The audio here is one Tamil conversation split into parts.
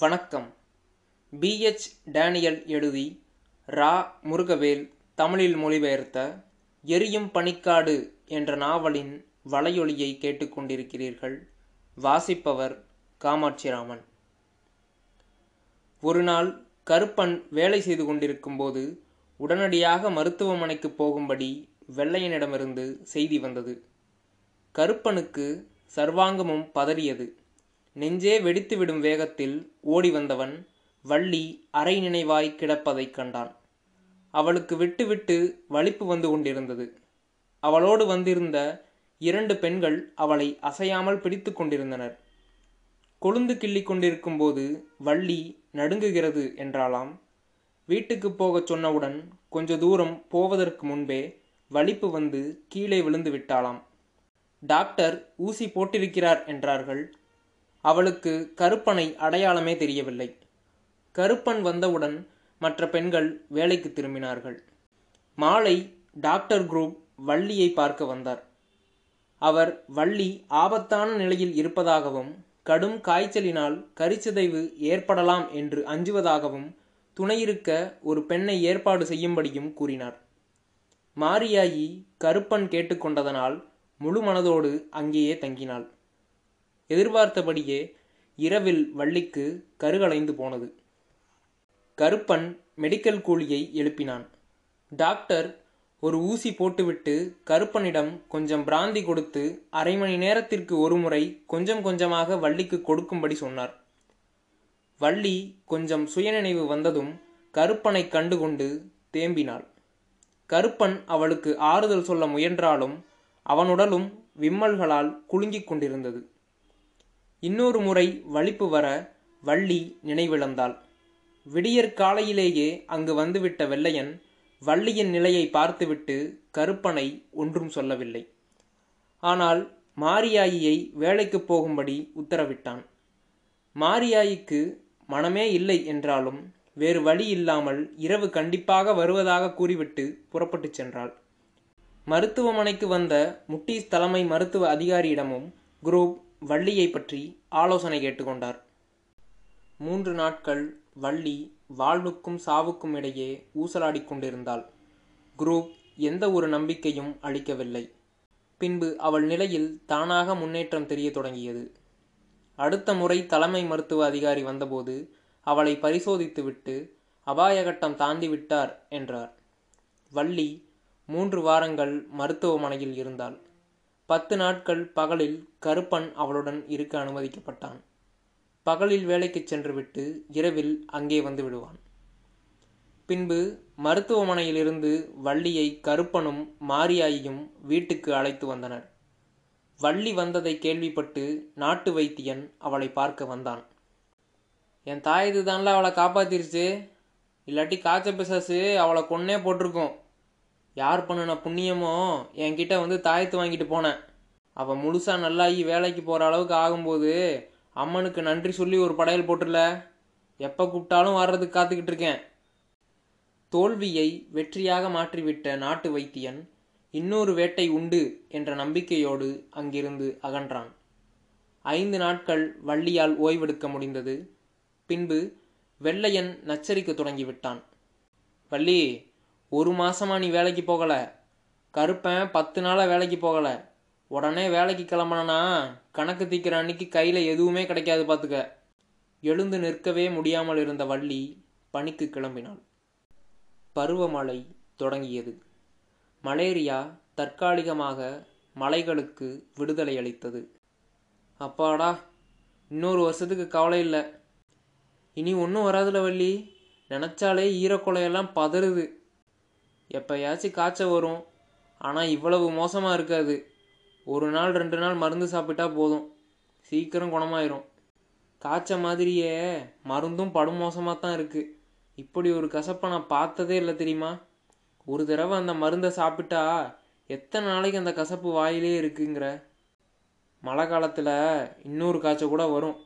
வணக்கம். பிஹெச் டேனியல் எழுதி ரா. முருகவேல் தமிழில் மொழிபெயர்த்த எரியும் பனிக்காடு என்ற நாவலின் வலையொலியை கேட்டுக்கொண்டிருக்கிறீர்கள் வாசிப்பவர் காமாட்சிராமன். ஒரு நாள் கருப்பன் வேலை செய்து கொண்டிருக்கும்போது உடனடியாக மருத்துவமனைக்கு போகும்படி வெள்ளையனிடமிருந்து செய்தி வந்தது. கருப்பனுக்கு சர்வாங்கமும் பதறியது. நெஞ்சே வெடித்துவிடும் வேகத்தில் ஓடி வந்தவன் வள்ளி அரை நினைவாய் கிடப்பதைக் கண்டான். அவளுக்கு விட்டு விட்டு வலிப்பு வந்து கொண்டிருந்தது. அவளோடு வந்திருந்த இரண்டு பெண்கள் அவளை அசையாமல் பிடித்து கொண்டிருந்தனர். கொழுந்து கிள்ளி கொண்டிருக்கும்போது வள்ளி நடுங்குகிறது என்றாலாம் வீட்டுக்கு போகச் சொன்னவுடன் கொஞ்ச தூரம் போவதற்கு முன்பே வலிப்பு வந்து கீழே விழுந்து விட்டாளாம். டாக்டர் ஊசி போட்டிருக்கிறார் என்றார்கள். அவளுக்கு கருப்பனை அடையாளமே தெரியவில்லை. கருப்பன் வந்தவுடன் மற்ற பெண்கள் வேலைக்கு திரும்பினார்கள். மாலை டாக்டர் குரூப் வள்ளியை பார்க்க வந்தார். அவர் வள்ளி ஆபத்தான நிலையில் இருப்பதாகவும் கடும் காய்ச்சலினால் கரிச்சிதைவு ஏற்படலாம் என்று அஞ்சுவதாகவும் துணையிருக்க ஒரு பெண்ணை ஏற்பாடு செய்யும்படியும் கூறினார். மாரியாயி கருப்பன் கேட்டுக்கொண்டதனால் முழு மனதோடு அங்கேயே தங்கினாள். எதிர்பார்த்தபடியே இரவில் வள்ளிக்கு கருகலைந்து போனது. கருப்பன் மெடிக்கல் கூலியை எழுப்பினான். டாக்டர் ஒரு ஊசி போட்டுவிட்டு கருப்பனிடம் கொஞ்சம் பிராந்தி கொடுத்து அரை மணி நேரத்திற்கு ஒரு முறை கொஞ்சம் கொஞ்சமாக வள்ளிக்கு கொடுக்கும்படி சொன்னார். வள்ளி கொஞ்சம் சுயநினைவு வந்ததும் கருப்பனை கண்டுகொண்டு தேம்பினாள். கருப்பன் அவளுக்கு ஆறுதல் சொல்ல முயன்றாலும் அவனுடலும் விம்மல்களால் குலுங்கிக் கொண்டிருந்தது. இன்னொரு முறை வலிப்பு வர வள்ளி நினைவிழந்தாள். விடியற் காலையிலேயே அங்கு வந்துவிட்ட வெள்ளையன் வள்ளியின் நிலையை பார்த்துவிட்டு கருப்பனை ஒன்றும் சொல்லவில்லை. ஆனால் மாரியாயியை வேலைக்கு போகும்படி உத்தரவிட்டான். மாரியாயிக்கு மனமே இல்லை என்றாலும் வேறு வழி இல்லாமல் இரவு கண்டிப்பாக வருவதாக கூறிவிட்டு புறப்பட்டுச் சென்றாள். மருத்துவமனைக்கு வந்த முட்டீஸ் தலைமை மருத்துவ அதிகாரியிடமும் குரூப் வள்ளியை பற்றி ஆலோசனை கேட்டுக்கொண்டார். மூன்று நாட்கள் வள்ளி வாழ்வுக்கும் சாவுக்கும் இடையே ஊசலாடிக் கொண்டிருந்தாள். குரூப் எந்த ஒரு நம்பிக்கையும் அளிக்கவில்லை. பின்பு அவள் நிலையில் தானாக முன்னேற்றம் தெரிய தொடங்கியது. அடுத்த முறை தலைமை மருத்துவ அதிகாரி வந்தபோது அவளை பரிசோதித்துவிட்டு அபாயகட்டம் தாண்டிவிட்டார் என்றார். வள்ளி மூன்று வாரங்கள் மருத்துவமனையில் இருந்தாள். பத்து நாட்கள் பகலில் கருப்பன் அவளுடன் இருக்க அனுமதிக்கப்பட்டான். பகலில் வேலைக்கு சென்றுவிட்டு இரவில் அங்கே வந்து விடுவான். பின்பு மருத்துவமனையிலிருந்து வள்ளியை கருப்பனும் மாரியாயியும் வீட்டுக்கு அழைத்து வந்தனர். வள்ளி வந்ததை கேள்விப்பட்டு நாட்டு வைத்தியன் அவளை பார்க்க வந்தான். என் தாயது தான்ல அவளை காப்பாத்திருச்சு. இல்லாட்டி காய்ச்ச பிசாசு அவளை கொன்னே போட்டிருக்கோம். யார் பண்ணின புண்ணியமோ என்கிட்ட வந்து தாயத்து வாங்கிட்டு போனேன். அவள் முழுசாக நல்லாகி வேலைக்கு போகிற அளவுக்கு ஆகும்போது அம்மனுக்கு நன்றி சொல்லி ஒரு படையல் போட்டுல. எப்போ கூப்பிட்டாலும் வர்றதுக்கு காத்துக்கிட்டு இருக்கேன். தோல்வியை வெற்றியாக மாற்றிவிட்ட நாட்டு வைத்தியன் இன்னொரு வேட்டை உண்டு என்ற நம்பிக்கையோடு அங்கிருந்து அகன்றான். ஐந்து நாட்கள் வள்ளியால் ஓய்வெடுக்க முடிந்தது. பின்பு வெள்ளையன் நச்சரிக்க தொடங்கிவிட்டான் வள்ளி ஒரு மாசமா நீ வேலைக்கு போகலை. கருப்பன் பத்து நாளாக வேலைக்கு போகலை. உடனே வேலைக்கு கிளம்புனா கணக்கு தீக்கிற அன்னைக்கு கையில் எதுவுமே கிடைக்காது பார்த்துக்க எழுந்து நிற்கவே முடியாமல் இருந்த வள்ளி பணிக்கு கிளம்பினாள். பருவமழை தொடங்கியது. மலேரியா தற்காலிகமாக மலைகளுக்கு விடுதலை அளித்தது. அப்பாடா இன்னொரு வருஷத்துக்கு கவலை இல்லை. இனி ஒன்றும் வராதுல வள்ளி. நினச்சாலே ஈரக்குலையெல்லாம் பதறுது. எப்பயாச்சும் காய்ச்சல் வரும். ஆனால் இவ்வளவு மோசமாக இருக்காது. ஒரு நாள் ரெண்டு நாள் மருந்து சாப்பிட்டா போதும். சீக்கிரம் குணமாயிரும். காய்ச்ச மாதிரியே மருந்தும் படும் மோசமாக தான் இருக்குது இப்படி ஒரு கசப்பை நான் பார்த்ததே இல்லை தெரியுமா? ஒரு தடவை அந்த மருந்தை சாப்பிட்டா எத்தனை நாளைக்கு அந்த கசப்பு வாயிலே இருக்குங்கிற? மழை காலத்தில் இன்னொரு காய்ச்சல் கூட வரும்.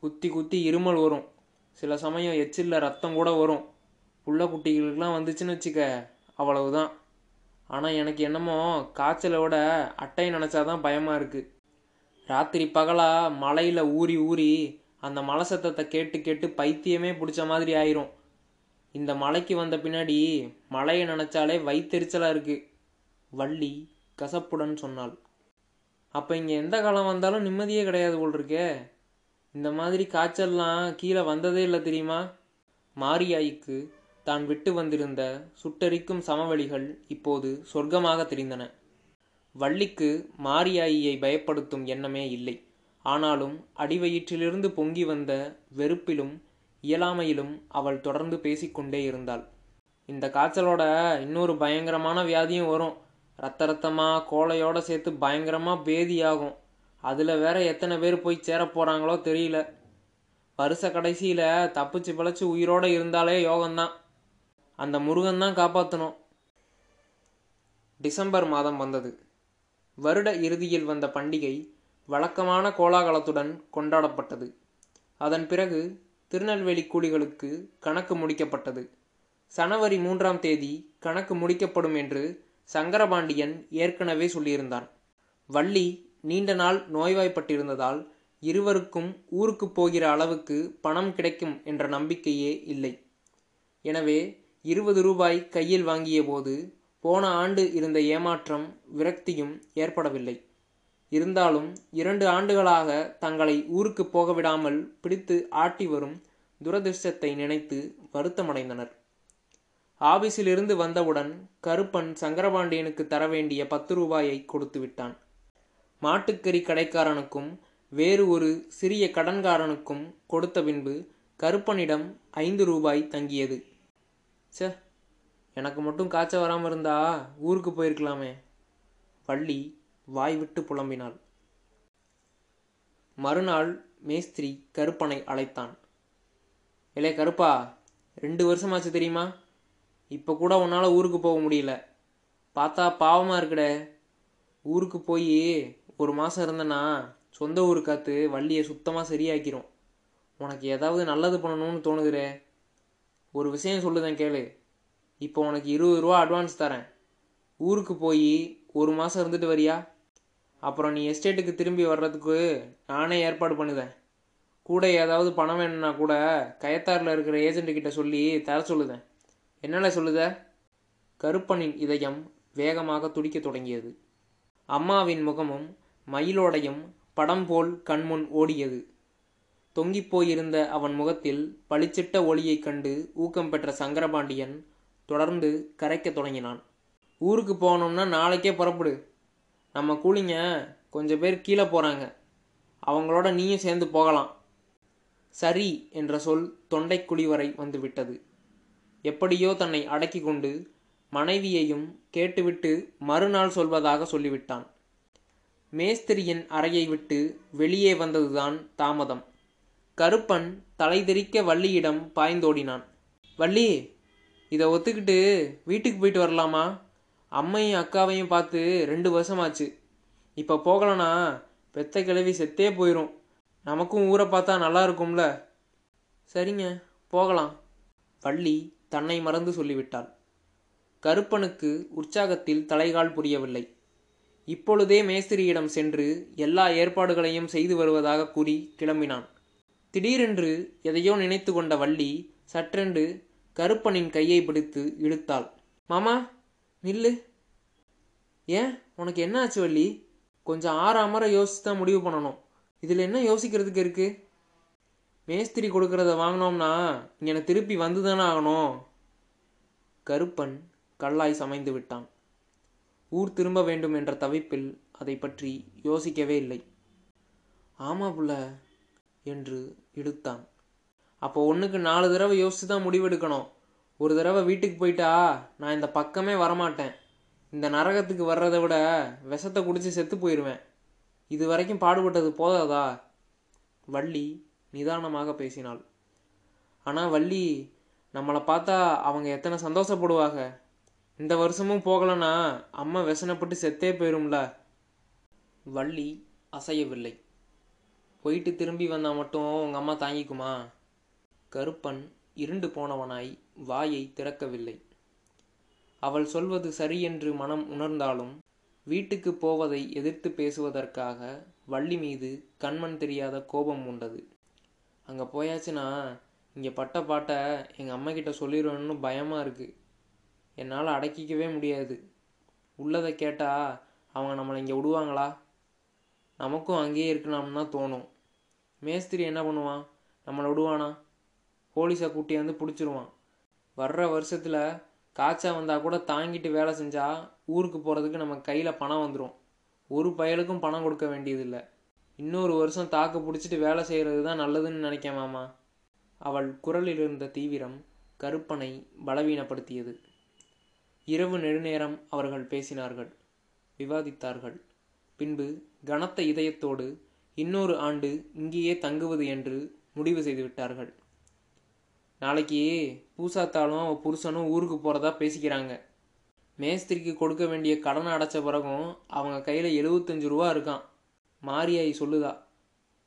குத்தி குத்தி இருமல் வரும். சில சமயம் எச்சிலில் ரத்தம் கூட வரும். புள்ள குட்டிகளுக்கெல்லாம் வந்துச்சுன்னு வச்சுக்க அவ்வளவுதான். ஆனால் எனக்கு என்னமோ காய்ச்சலை விட அட்டை நினச்சாதான் பயமாக இருக்குது ராத்திரி பகலாக மலையில் ஊறி ஊறி அந்த மலை சத்தத்தை கேட்டு கேட்டு பைத்தியமே பிடிச்ச மாதிரி ஆயிரும். இந்த மலைக்கு வந்த பின்னாடி மலையை நினச்சாலே வயிற்றெரிச்சலாக இருக்குது வள்ளி கசப்புடன் சொன்னாள். அப்போ இங்கே எந்த காலம் வந்தாலும் நிம்மதியே கிடையாது போல் இருக்கே இந்த மாதிரி காய்ச்சல்லாம் கீழே வந்ததே இல்லை தெரியுமா? மாரியாய்க்கு தான் விட்டு வந்திருந்த சுட்டரிக்கும் சமவெளிகள் இப்போது சொர்க்கமாக தெரிந்தன. வள்ளிக்கு மாரியாயியை பயப்படுத்தும் எண்ணமே இல்லை. ஆனாலும் அடிவயிற்றிலிருந்து பொங்கி வந்த வெறுப்பிலும் இயலாமையிலும் அவள் தொடர்ந்து பேசிக்கொண்டே இருந்தாள். இந்த காய்ச்சலோட இன்னொரு பயங்கரமான வியாதியும் வரும். ரத்த ரத்தமாக கோலையோட சேர்த்து பயங்கரமாக பேதியாகும். அதில் வேற எத்தனை பேர் போய் சேர போகிறாங்களோ தெரியல. வருஷ கடைசியில் தப்பிச்சு பிழைச்சி உயிரோடு இருந்தாலே யோகம்தான். அந்த முருகன் தான் காப்பாற்றணும் டிசம்பர் மாதம் வந்தது. வருட இறுதியில் வந்த பண்டிகை வழக்கமான கோலாகலத்துடன் கொண்டாடப்பட்டது. அதன் பிறகு திருநெல்வேலி கூலிகளுக்கு கணக்கு முடிக்கப்பட்டது. சனவரி மூன்றாம் தேதி கணக்கு முடிக்கப்படும் என்று சங்கரபாண்டியன் ஏற்கனவே சொல்லியிருந்தான். வள்ளி நீண்ட நாள் நோய்வாய்ப்பட்டிருந்ததால் இருவருக்கும் ஊருக்கு போகிற அளவுக்கு பணம் கிடைக்கும் என்ற நம்பிக்கையே இல்லை. எனவே இருபது ரூபாய் கையில் வாங்கிய போது போன ஆண்டு இருந்த ஏமாற்றம் விரக்தியும் ஏற்படவில்லை. இருந்தாலும் இரண்டு ஆண்டுகளாக தங்களை ஊருக்கு போக விடாமல் பிடித்து ஆட்டி வரும் துரதிர்ஷ்டத்தை நினைத்து வருத்தமடைந்தனர். ஆபீஸிலிருந்து வந்தவுடன் கருப்பன் சங்கரபாண்டியனுக்கு தர வேண்டிய பத்து ரூபாயை கொடுத்து விட்டான். மாட்டுக்கறி கடைக்காரனுக்கும் வேறு ஒரு சிறிய கடன்காரனுக்கும் கொடுத்த பின்பு கருப்பனிடம் ஐந்து ரூபாய் தங்கியது. சே எனக்கு மட்டும் காய்ச்சல் வராமல் இருந்தா ஊருக்கு போயிருக்கலாமே. வள்ளி வாய் விட்டு புலம்பினாள். மறுநாள் மேஸ்திரி கருப்பனை அழைத்தான். இலே கருப்பா ரெண்டு வருஷமாச்சு தெரியுமா? இப்போ கூட உன்னால் ஊருக்கு போக முடியல. பார்த்தா பாவமாக இருக்குடே. ஊருக்கு போய் ஒரு மாதம் இருந்தேன்னா சொந்த ஊர் காற்று வள்ளியை சுத்தமாக சரியாக்கிரும். உனக்கு ஏதாவது நல்லது பண்ணணும்னு தோணுகிறே ஒரு விஷயம் சொல்லுதேன் கேளு. இப்போ உனக்கு இருபது ரூபா அட்வான்ஸ் தரேன். ஊருக்கு போய் ஒரு மாதம் இருந்துட்டு வரியா? அப்புறம் நீ எஸ்டேட்டுக்கு திரும்பி வர்றதுக்கு நானே ஏற்பாடு பண்ணுதேன். கூட ஏதாவது பணம் வேணும்னா கூட கயத்தாரில் இருக்கிற ஏஜென்ட்டுக்கிட்ட சொல்லி தர சொல்லுதேன். என்னென்ன சொல்லுத? கருப்பனின் இதயம் வேகமாக துடிக்கத் தொடங்கியது. அம்மாவின் முகமும் மயிலோடையும் படம் போல் கண்முன் ஓடியது. தொங்கிப் போயிருந்த அவன் முகத்தில் பளிச்சிட்ட ஒளியைக் கண்டு ஊக்கம் பெற்ற சங்கரபாண்டியன் தொடர்ந்து கரைக்கத் தொடங்கினான். ஊருக்கு போகணும்னா நாளைக்கே புறப்படு. நம்ம கூலிங்க கொஞ்சம் பேர் கீழே போகிறாங்க அவங்களோட நீயும் சேர்ந்து போகலாம். சரி என்ற சொல் தொண்டைக்குழி வரை வந்துவிட்டது. எப்படியோ தன்னை அடக்கி கொண்டு மனைவியையும் கேட்டுவிட்டு மறுநாள் சொல்வதாக சொல்லிவிட்டான். மேஸ்திரியின் அறையை விட்டு வெளியே வந்ததுதான் தாமதம். கருப்பன் தலைதெறிக்க வள்ளியிடம் பாய்ந்தோடினான். வள்ளி இதை ஒத்துக்கிட்டு வீட்டுக்கு போயிட்டு வரலாமா? அம்மையும் அக்காவையும் பார்த்து ரெண்டு வருஷமாச்சு. இப்போ போகலனா பெத்த கிழவி செத்தே போயிடும் நமக்கும் ஊரை பார்த்தா நல்லா இருக்கும்ல. சரிங்க போகலாம். வள்ளி தன்னை மறந்து சொல்லிவிட்டாள். கருப்பனுக்கு உற்சாகத்தில் தலைகால் புரியவில்லை. இப்பொழுதே மேஸ்திரியிடம் சென்று எல்லா ஏற்பாடுகளையும் செய்து வருவதாக கூறி கிளம்பினான். திடீரென்று எதையோ நினைத்து கொண்ட வள்ளி சற்றென்று கருப்பனின் கையை பிடித்து இழுத்தாள். மாமா நில்லு. ஏன்? உனக்கு என்ன ஆச்சு வள்ளி? கொஞ்சம் ஆறாமற யோசிச்சு தான் முடிவு பண்ணணும். இதில் என்ன யோசிக்கிறதுக்கு இருக்கு? மேஸ்திரி கொடுக்கறத வாங்கினோம்னா இங்கே திருப்பி வந்து தானே ஆகணும். கருப்பன் கல்லாய் சமைந்து விட்டான். ஊர் திரும்ப வேண்டும் என்ற தவிப்பில் அதை பற்றி யோசிக்கவே இல்லை. ஆமா புள்ள என்று இழுத்தான். அப்போ ஒன்றுக்கு நாலு தடவை யோசித்து தான் முடிவெடுக்கணும். ஒரு தடவை வீட்டுக்கு போயிட்டா நான் இந்த பக்கமே வரமாட்டேன். இந்த நரகத்துக்கு வர்றதை விட விஷத்தை குடிச்சு செத்து போயிடுவேன் இது வரைக்கும் பாடுபட்டது போதாதா? வள்ளி நிதானமாக பேசினாள். ஆனால் வள்ளி நம்மளை பார்த்தா அவங்க எத்தனை சந்தோஷப்படுவாங்க. இந்த வருஷமும் போகலன்னா அம்மா விசனப்பட்டு செத்தே போயிரும்ல. வள்ளி அசையவில்லை. போயிட்டு திரும்பி வந்தால் மட்டும் உங்கள் அம்மா தாங்கிக்குமா? கருப்பன் இருண்டு போனவனாய் வாயை திறக்கவில்லை. அவள் சொல்வது சரியென்று மனம் உணர்ந்தாலும் வீட்டுக்கு போவதை எதிர்த்து பேசுவதற்காக வள்ளி மீது கண்மண் தெரியாத கோபம் உண்டது. அங்கே போயாச்சுன்னா இங்கே பட்ட பாட்டை எங்கள் அம்மாக்கிட்ட சொல்லிடுவேன்னு பயமாக இருக்குது என்னால் அடக்கிக்கவே முடியாது. உள்ளதை கேட்டால் அவங்க நம்மளை இங்கே விடுவாங்களா? நமக்கும் அங்கேயே இருக்கலாம்னு தான் தோணும். மேஸ்திரி என்ன பண்ணுவான்? நம்மளை விடுவானா? போலீஸை கூட்டியாந்து பிடிச்சிருவான். வர்ற வருஷத்தில் காய்ச்சா வந்தால் கூட தாங்கிட்டு வேலை செஞ்சால் ஊருக்கு போகிறதுக்கு நம்ம கையில் பணம் வந்துடும் ஒரு பயலுக்கும் பணம் கொடுக்க வேண்டியதில்லை. இன்னொரு வருஷம் தாக்கு பிடிச்சிட்டு வேலை செய்கிறது தான் நல்லதுன்னு நினைக்கேன் மாமா. அவள் குரலில் இருந்த தீவிரம் கருப்பனை பலவீனப்படுத்தியது. இரவு நெடுநேரம் அவர்கள் பேசினார்கள். விவாதித்தார்கள். பின்பு கனத்த இதயத்தோடு இன்னொரு ஆண்டு இங்கேயே தங்குவது என்று முடிவு செய்து விட்டார்கள் நாளைக்கு பூசாத்தாலும் அவன் புருஷனும் ஊருக்கு போகிறதா பேசிக்கிறாங்க. மேஸ்திரிக்கு கொடுக்க வேண்டிய கடனை அடைச்ச பிறகும் அவங்க கையில் எழுபத்தஞ்சு ரூபா இருக்கான் மாரியாய் சொல்லுதா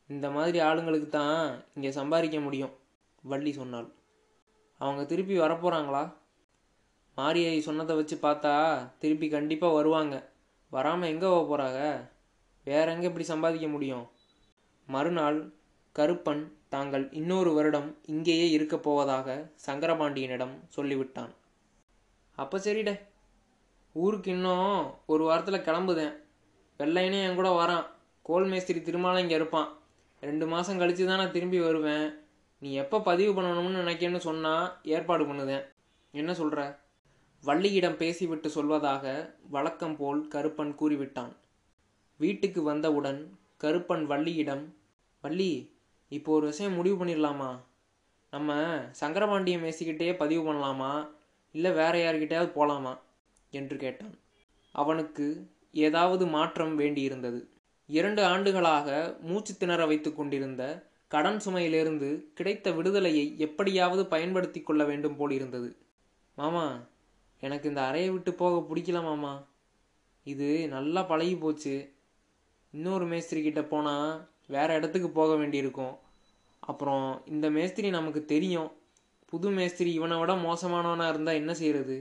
இந்த மாதிரி ஆளுங்களுக்கு தான் இங்கே சம்பாதிக்க முடியும் வள்ளி சொன்னாள். அவங்க திருப்பி வரப்போகிறாங்களா மாரியாய் சொன்னதை வச்சு பார்த்தா திருப்பி கண்டிப்பாக வருவாங்க. வராமல் எங்கே போக போகிறாங்க வேற எங்கே இப்படி சம்பாதிக்க முடியும்? மறுநாள் கருப்பன் தாங்கள் இன்னொரு வருடம் இங்கேயே இருக்கப் போவதாக சங்கரபாண்டியனிடம் சொல்லிவிட்டான். அப்போ சரிடே ஊருக்கு இன்னும் ஒரு வாரத்தில் கிளம்புதேன். வெள்ளையனே என் கூட வரான். கோல் மேஸ்திரி திருமாலம் இங்கே இருப்பான். ரெண்டு மாதம் கழித்து தான் நான் திரும்பி வருவேன். நீ எப்போ பதிவு பண்ணணும்னு நினைக்கேன்னு சொன்னால் ஏற்பாடு பண்ணுதேன். என்ன சொல்கிற வள்ளியிடம் பேசிவிட்டு சொல்வதாக வழக்கம் போல் கருப்பன் கூறிவிட்டான். வீட்டுக்கு வந்தவுடன் கருப்பன் வள்ளியிடம் வள்ளி இப்போ ஒரு விஷயம் முடிவு பண்ணிடலாமா? நம்ம சங்கரபாண்டியம் மேசிக்கிட்டே பதிவு பண்ணலாமா? இல்லை வேற யார்கிட்டயாவது போகலாமா என்று கேட்டான். அவனுக்கு ஏதாவது மாற்றம் வேண்டியிருந்தது. இரண்டு ஆண்டுகளாக மூச்சு திணற வைத்து கொண்டிருந்த கடன் சுமையிலிருந்து கிடைத்த விடுதலையை எப்படியாவது பயன்படுத்தி கொள்ள வேண்டும் போல் இருந்தது. மாமா எனக்கு இந்த அறையை விட்டு போக பிடிக்கல மாமா. இது நல்லா பழகி போச்சு. இன்னொரு மேஸ்திரி கிட்ட போனால் வேறு இடத்துக்கு போக வேண்டியிருக்கும். அப்புறம் இந்த மேஸ்திரி நமக்கு தெரியும். புது மேஸ்திரி இவனை விட மோசமானவனாக இருந்தால் என்ன செய்கிறது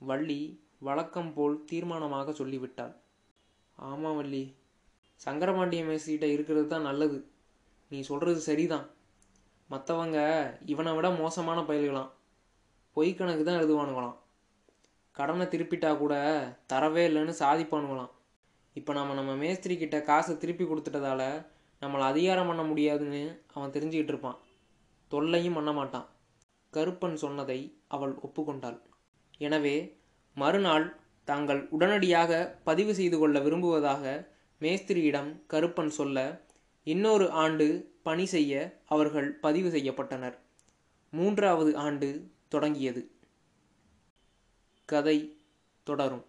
வள்ளி வழக்கம் போல் தீர்மானமாக சொல்லிவிட்டாள். ஆமாம் வள்ளி சங்கரபாண்டிய மேஸ்திரிகிட்ட இருக்கிறது தான் நல்லது. நீ சொல்கிறது சரிதான். மற்றவங்க இவனை விட மோசமான பயல்களாம். பொய் கணக்கு தான் எழுதுவானுங்களாம். கடனை திருப்பிட்டா கூட தரவே இல்லைன்னு சாதிப்பானுங்களாம். இப்போ நம்ம நம்ம மேஸ்திரி கிட்ட காசை திருப்பி கொடுத்துட்டதால நம்மளை அதிகாரம் பண்ண முடியாதுன்னு அவன் தெரிஞ்சுக்கிட்டு இருப்பான். தொல்லையும் பண்ண மாட்டான். கருப்பன் சொன்னதை அவள் ஒப்புக்கொண்டாள். எனவே மறுநாள் தாங்கள் உடனடியாக பதிவு செய்து கொள்ள விரும்புவதாக மேஸ்திரியிடம் கருப்பன் சொல்ல இன்னொரு ஆண்டு பணி செய்ய அவர்கள் பதிவு செய்யப்பட்டனர். மூன்றாவது ஆண்டு தொடங்கியது. கதை தொடரும்.